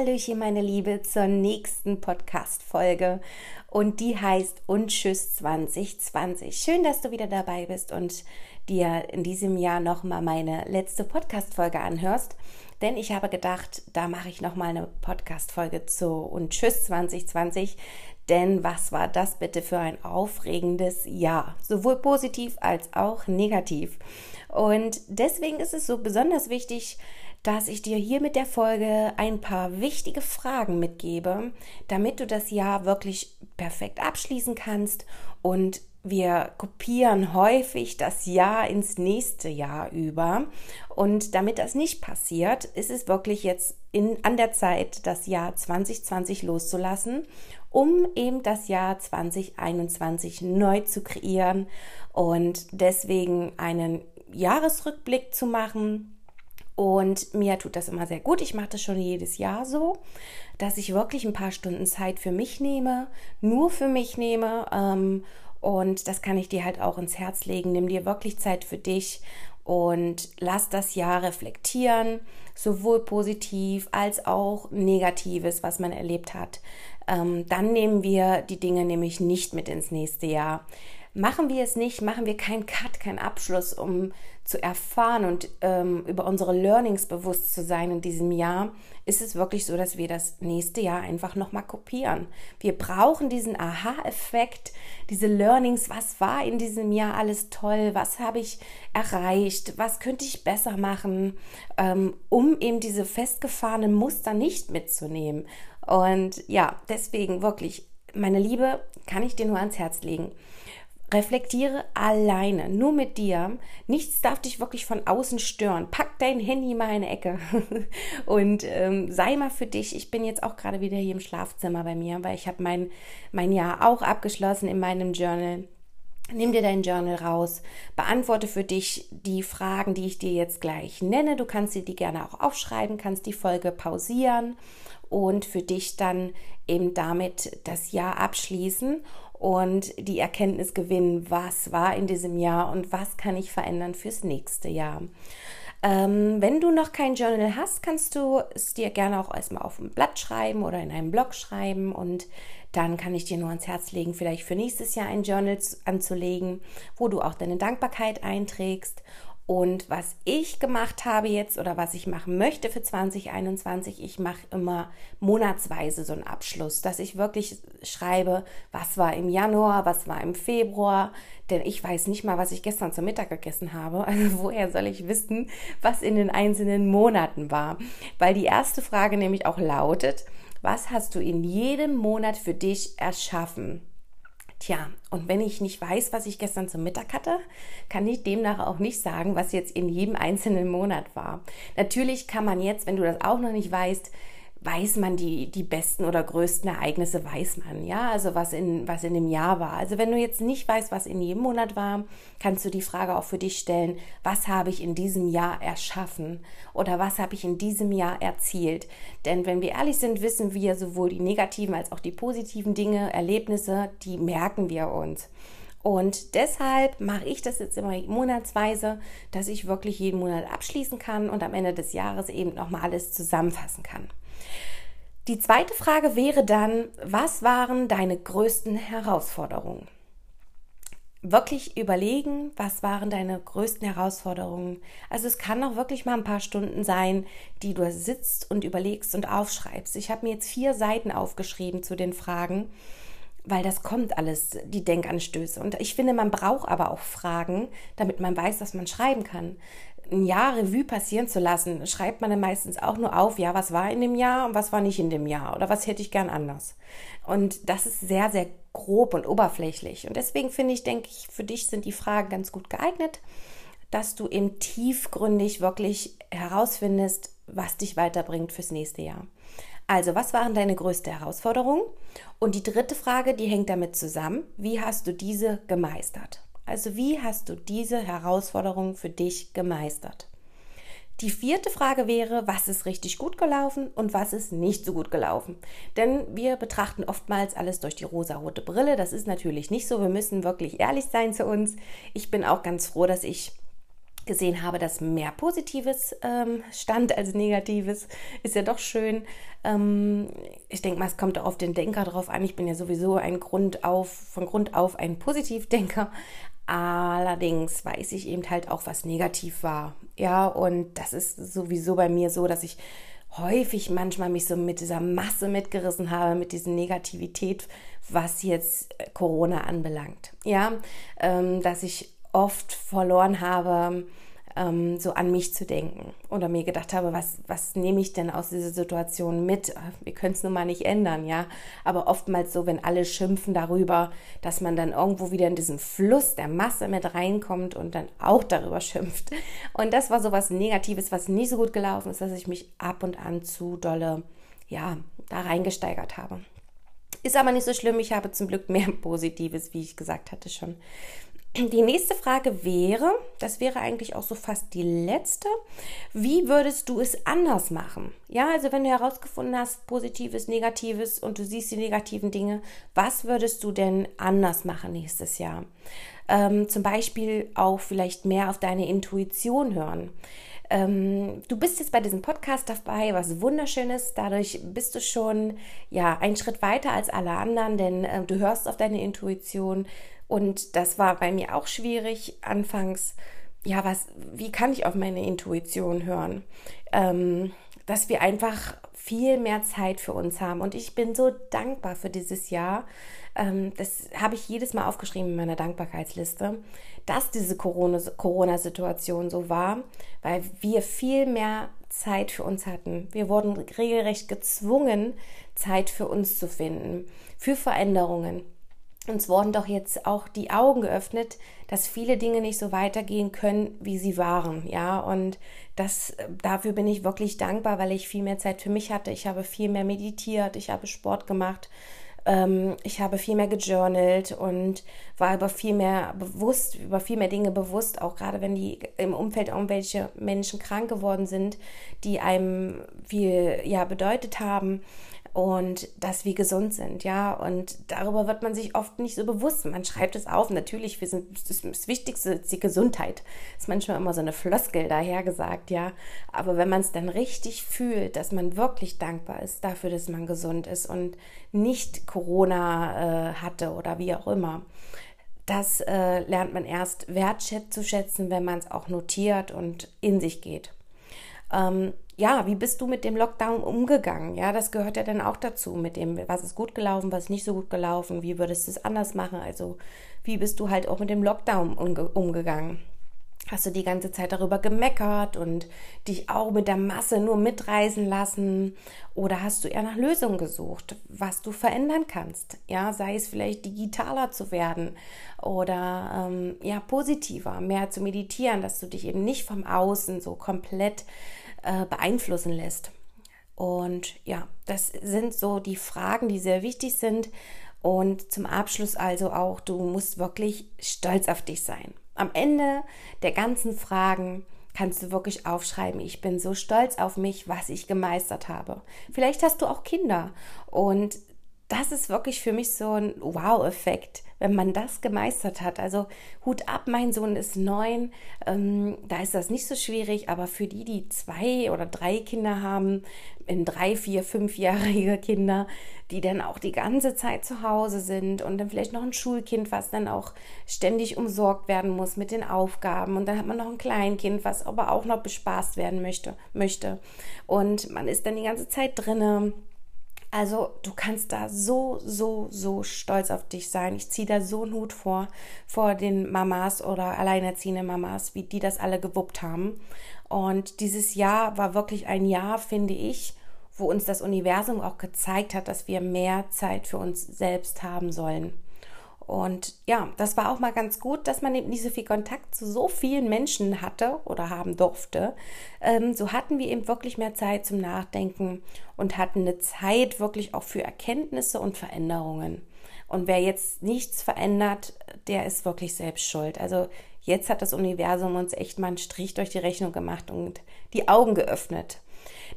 Hallöchen, meine Liebe, zur nächsten Podcast-Folge. Und die heißt Und Tschüss 2020. Schön, dass du wieder dabei bist und dir in diesem Jahr nochmal meine letzte Podcast-Folge anhörst. Denn ich habe gedacht, da mache ich nochmal eine Podcast-Folge zu Und Tschüss 2020. Denn was war das bitte für ein aufregendes Jahr? Sowohl positiv als auch negativ. Und deswegen ist es so besonders wichtig, dass ich dir hier mit der Folge ein paar wichtige Fragen mitgebe, damit du das Jahr wirklich perfekt abschließen kannst und wir kopieren häufig das Jahr ins nächste Jahr über. Und damit das nicht passiert, ist es wirklich jetzt in, an der Zeit, das Jahr 2020 loszulassen, um eben das Jahr 2021 neu zu kreieren und deswegen einen Jahresrückblick zu machen und mir tut das immer sehr gut. Ich mache das schon jedes Jahr so, dass ich wirklich ein paar Stunden Zeit für mich nehme, nur für mich nehme. Ähm, und das kann ich dir halt auch ins Herz legen. Nimm dir wirklich Zeit für dich und lass das Jahr reflektieren, sowohl positiv als auch negatives, was man erlebt hat. Ähm, dann nehmen wir die Dinge nämlich nicht mit ins nächste Jahr. Machen wir es nicht, machen wir keinen Cut, keinen Abschluss, um zu erfahren und ähm, über unsere Learnings bewusst zu sein in diesem Jahr, ist es wirklich so, dass wir das nächste Jahr einfach nochmal kopieren. Wir brauchen diesen Aha-Effekt, diese Learnings, was war in diesem Jahr alles toll, was habe ich erreicht, was könnte ich besser machen, ähm, um eben diese festgefahrenen Muster nicht mitzunehmen. Und ja, deswegen wirklich, meine Liebe, kann ich dir nur ans Herz legen Reflektiere alleine, nur mit dir. Nichts darf dich wirklich von außen stören. Pack dein Handy mal in eine Ecke und ähm, sei mal für dich. Ich bin jetzt auch gerade wieder hier im Schlafzimmer bei mir, weil ich habe mein, mein Jahr auch abgeschlossen in meinem Journal. Nimm dir dein Journal raus, beantworte für dich die Fragen, die ich dir jetzt gleich nenne. Du kannst dir die gerne auch aufschreiben, kannst die Folge pausieren und für dich dann eben damit das Jahr abschließen und die Erkenntnis gewinnen, was war in diesem Jahr und was kann ich verändern fürs nächste Jahr. Ähm, wenn du noch kein Journal hast, kannst du es dir gerne auch erstmal auf ein Blatt schreiben oder in einem Blog schreiben und dann kann ich dir nur ans Herz legen, vielleicht für nächstes Jahr ein Journal anzulegen, wo du auch deine Dankbarkeit einträgst und was ich gemacht habe jetzt oder was ich machen möchte für 2021, ich mache immer monatsweise so einen Abschluss, dass ich wirklich schreibe, was war im Januar, was war im Februar, denn ich weiß nicht mal, was ich gestern zum Mittag gegessen habe. Also woher soll ich wissen, was in den einzelnen Monaten war? Weil die erste Frage nämlich auch lautet, was hast du in jedem Monat für dich erschaffen? Tja, und wenn ich nicht weiß, was ich gestern zum Mittag hatte, kann ich demnach auch nicht sagen, was jetzt in jedem einzelnen Monat war. Natürlich kann man jetzt, wenn du das auch noch nicht weißt, weiß man die, die besten oder größten Ereignisse, weiß man, ja, also was in, was in dem Jahr war. Also wenn du jetzt nicht weißt, was in jedem Monat war, kannst du die Frage auch für dich stellen, was habe ich in diesem Jahr erschaffen oder was habe ich in diesem Jahr erzielt? Denn wenn wir ehrlich sind, wissen wir sowohl die negativen als auch die positiven Dinge, Erlebnisse, die merken wir uns. Und deshalb mache ich das jetzt immer monatsweise, dass ich wirklich jeden Monat abschließen kann und am Ende des Jahres eben nochmal alles zusammenfassen kann. Die zweite Frage wäre dann, was waren deine größten Herausforderungen? Wirklich überlegen, was waren deine größten Herausforderungen. Also es kann auch wirklich mal ein paar Stunden sein, die du sitzt und überlegst und aufschreibst. Ich habe mir jetzt vier Seiten aufgeschrieben zu den Fragen, weil das kommt alles, die Denkanstöße. Und ich finde, man braucht aber auch Fragen, damit man weiß, was man schreiben kann ein Jahr Revue passieren zu lassen, schreibt man dann meistens auch nur auf, ja, was war in dem Jahr und was war nicht in dem Jahr oder was hätte ich gern anders. Und das ist sehr, sehr grob und oberflächlich. Und deswegen finde ich, denke ich, für dich sind die Fragen ganz gut geeignet, dass du eben tiefgründig wirklich herausfindest, was dich weiterbringt fürs nächste Jahr. Also, was waren deine größte Herausforderungen? Und die dritte Frage, die hängt damit zusammen, wie hast du diese gemeistert? Also wie hast du diese Herausforderung für dich gemeistert? Die vierte Frage wäre, was ist richtig gut gelaufen und was ist nicht so gut gelaufen? Denn wir betrachten oftmals alles durch die rosa-rote Brille. Das ist natürlich nicht so. Wir müssen wirklich ehrlich sein zu uns. Ich bin auch ganz froh, dass ich gesehen habe, dass mehr Positives ähm, stand als Negatives, ist ja doch schön. Ähm, ich denke mal, es kommt auf den Denker drauf an. Ich bin ja sowieso ein Grund auf, von Grund auf ein Positivdenker. Allerdings weiß ich eben halt auch, was negativ war. Ja, und das ist sowieso bei mir so, dass ich häufig manchmal mich so mit dieser Masse mitgerissen habe, mit dieser Negativität, was jetzt Corona anbelangt. Ja, ähm, dass ich oft verloren habe, ähm, so an mich zu denken oder mir gedacht habe, was, was nehme ich denn aus dieser Situation mit? Wir können es nun mal nicht ändern, ja. Aber oftmals so, wenn alle schimpfen darüber, dass man dann irgendwo wieder in diesen Fluss der Masse mit reinkommt und dann auch darüber schimpft. Und das war so was Negatives, was nicht so gut gelaufen ist, dass ich mich ab und an zu dolle, ja, da reingesteigert habe. Ist aber nicht so schlimm. Ich habe zum Glück mehr Positives, wie ich gesagt hatte schon. Die nächste Frage wäre, das wäre eigentlich auch so fast die letzte, wie würdest du es anders machen? Ja, also wenn du herausgefunden hast, positives, negatives und du siehst die negativen Dinge, was würdest du denn anders machen nächstes Jahr? Ähm, zum Beispiel auch vielleicht mehr auf deine Intuition hören. Ähm, du bist jetzt bei diesem Podcast dabei, was wunderschönes. Dadurch bist du schon ja einen Schritt weiter als alle anderen, denn äh, du hörst auf deine Intuition, und das war bei mir auch schwierig anfangs. Ja, was, wie kann ich auf meine Intuition hören? Ähm, dass wir einfach viel mehr Zeit für uns haben. Und ich bin so dankbar für dieses Jahr. Ähm, das habe ich jedes Mal aufgeschrieben in meiner Dankbarkeitsliste, dass diese Corona-Situation so war, weil wir viel mehr Zeit für uns hatten. Wir wurden regelrecht gezwungen, Zeit für uns zu finden, für Veränderungen uns wurden doch jetzt auch die Augen geöffnet, dass viele Dinge nicht so weitergehen können, wie sie waren, ja, und das, dafür bin ich wirklich dankbar, weil ich viel mehr Zeit für mich hatte. Ich habe viel mehr meditiert, ich habe Sport gemacht, ähm, ich habe viel mehr gejournalt und war über viel mehr bewusst, über viel mehr Dinge bewusst, auch gerade wenn die im Umfeld irgendwelche Menschen krank geworden sind, die einem viel, ja, bedeutet haben und dass wir gesund sind, ja. Und darüber wird man sich oft nicht so bewusst. Man schreibt es auf. Natürlich, wir sind, das Wichtigste ist die Gesundheit. Das ist manchmal immer so eine Floskel dahergesagt, ja. Aber wenn man es dann richtig fühlt, dass man wirklich dankbar ist dafür, dass man gesund ist und nicht Corona äh, hatte oder wie auch immer, das äh, lernt man erst wertschätzen, wenn man es auch notiert und in sich geht. Ähm, ja, wie bist du mit dem Lockdown umgegangen? Ja, das gehört ja dann auch dazu, mit dem, was ist gut gelaufen, was ist nicht so gut gelaufen, wie würdest du es anders machen? Also, wie bist du halt auch mit dem Lockdown umge umgegangen? Hast du die ganze Zeit darüber gemeckert und dich auch mit der Masse nur mitreisen lassen? Oder hast du eher nach Lösungen gesucht, was du verändern kannst? Ja, sei es vielleicht digitaler zu werden oder ähm, ja, positiver, mehr zu meditieren, dass du dich eben nicht vom Außen so komplett beeinflussen lässt. Und ja, das sind so die Fragen, die sehr wichtig sind. Und zum Abschluss also auch, du musst wirklich stolz auf dich sein. Am Ende der ganzen Fragen kannst du wirklich aufschreiben, ich bin so stolz auf mich, was ich gemeistert habe. Vielleicht hast du auch Kinder und das ist wirklich für mich so ein Wow-Effekt, wenn man das gemeistert hat. Also Hut ab, mein Sohn ist neun, ähm, da ist das nicht so schwierig, aber für die, die zwei oder drei Kinder haben, in drei, vier, fünfjährige Kinder, die dann auch die ganze Zeit zu Hause sind und dann vielleicht noch ein Schulkind, was dann auch ständig umsorgt werden muss mit den Aufgaben und dann hat man noch ein Kleinkind, was aber auch noch bespaßt werden möchte, möchte. und man ist dann die ganze Zeit drinnen also du kannst da so, so, so stolz auf dich sein. Ich ziehe da so einen Hut vor, vor den Mamas oder alleinerziehenden Mamas, wie die das alle gewuppt haben. Und dieses Jahr war wirklich ein Jahr, finde ich, wo uns das Universum auch gezeigt hat, dass wir mehr Zeit für uns selbst haben sollen. Und ja, das war auch mal ganz gut, dass man eben nicht so viel Kontakt zu so vielen Menschen hatte oder haben durfte. Ähm, so hatten wir eben wirklich mehr Zeit zum Nachdenken und hatten eine Zeit wirklich auch für Erkenntnisse und Veränderungen. Und wer jetzt nichts verändert, der ist wirklich selbst schuld. Also jetzt hat das Universum uns echt mal einen Strich durch die Rechnung gemacht und die Augen geöffnet.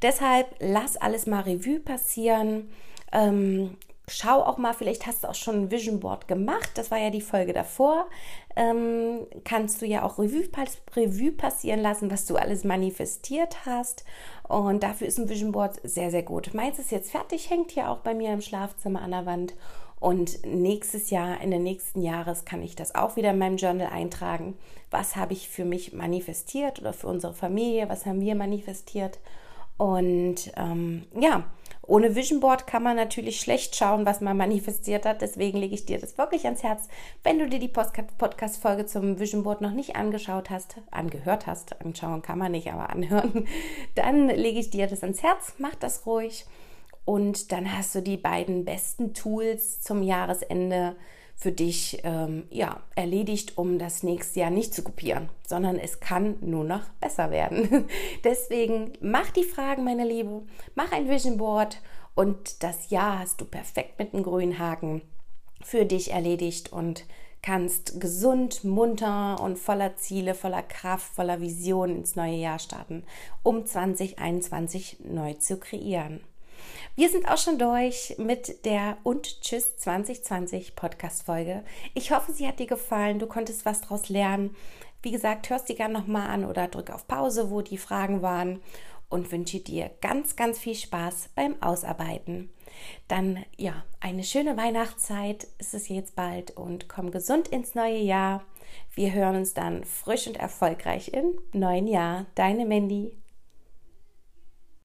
Deshalb lass alles mal Revue passieren. Ähm, schau auch mal, vielleicht hast du auch schon ein Vision Board gemacht. Das war ja die Folge davor. ähm, kannst du ja auch Revue, passieren lassen, was du alles manifestiert hast. Und dafür ist ein Vision Board sehr, sehr gut. Meins ist jetzt fertig, hängt hier auch bei mir im Schlafzimmer an der Wand. Und nächstes Jahr, in den nächsten Jahres, kann ich das auch wieder in meinem Journal eintragen. Was habe ich für mich manifestiert oder für unsere Familie? Was haben wir manifestiert? Und ähm, ja, ohne Vision Board kann man natürlich schlecht schauen, was man manifestiert hat. Deswegen lege ich dir das wirklich ans Herz. Wenn du dir die Podcast-Folge zum Vision Board noch nicht angeschaut hast, angehört hast, anschauen kann man nicht, aber anhören, dann lege ich dir das ans Herz. Mach das ruhig. Und dann hast du die beiden besten Tools zum Jahresende für dich ähm, ja, erledigt, um das nächste Jahr nicht zu kopieren, sondern es kann nur noch besser werden. Deswegen mach die Fragen, meine Liebe, mach ein Vision Board und das Jahr hast du perfekt mit einem grünen Haken für dich erledigt und kannst gesund, munter und voller Ziele, voller Kraft, voller Vision ins neue Jahr starten, um 2021 neu zu kreieren. Wir sind auch schon durch mit der Und Tschüss 2020 Podcast-Folge. Ich hoffe, sie hat dir gefallen. Du konntest was daraus lernen. Wie gesagt, hörst die gerne nochmal an oder drück auf Pause, wo die Fragen waren und wünsche dir ganz, ganz viel Spaß beim Ausarbeiten. Dann ja, eine schöne Weihnachtszeit ist es jetzt bald und komm gesund ins neue Jahr. Wir hören uns dann frisch und erfolgreich im neuen Jahr. Deine Mandy.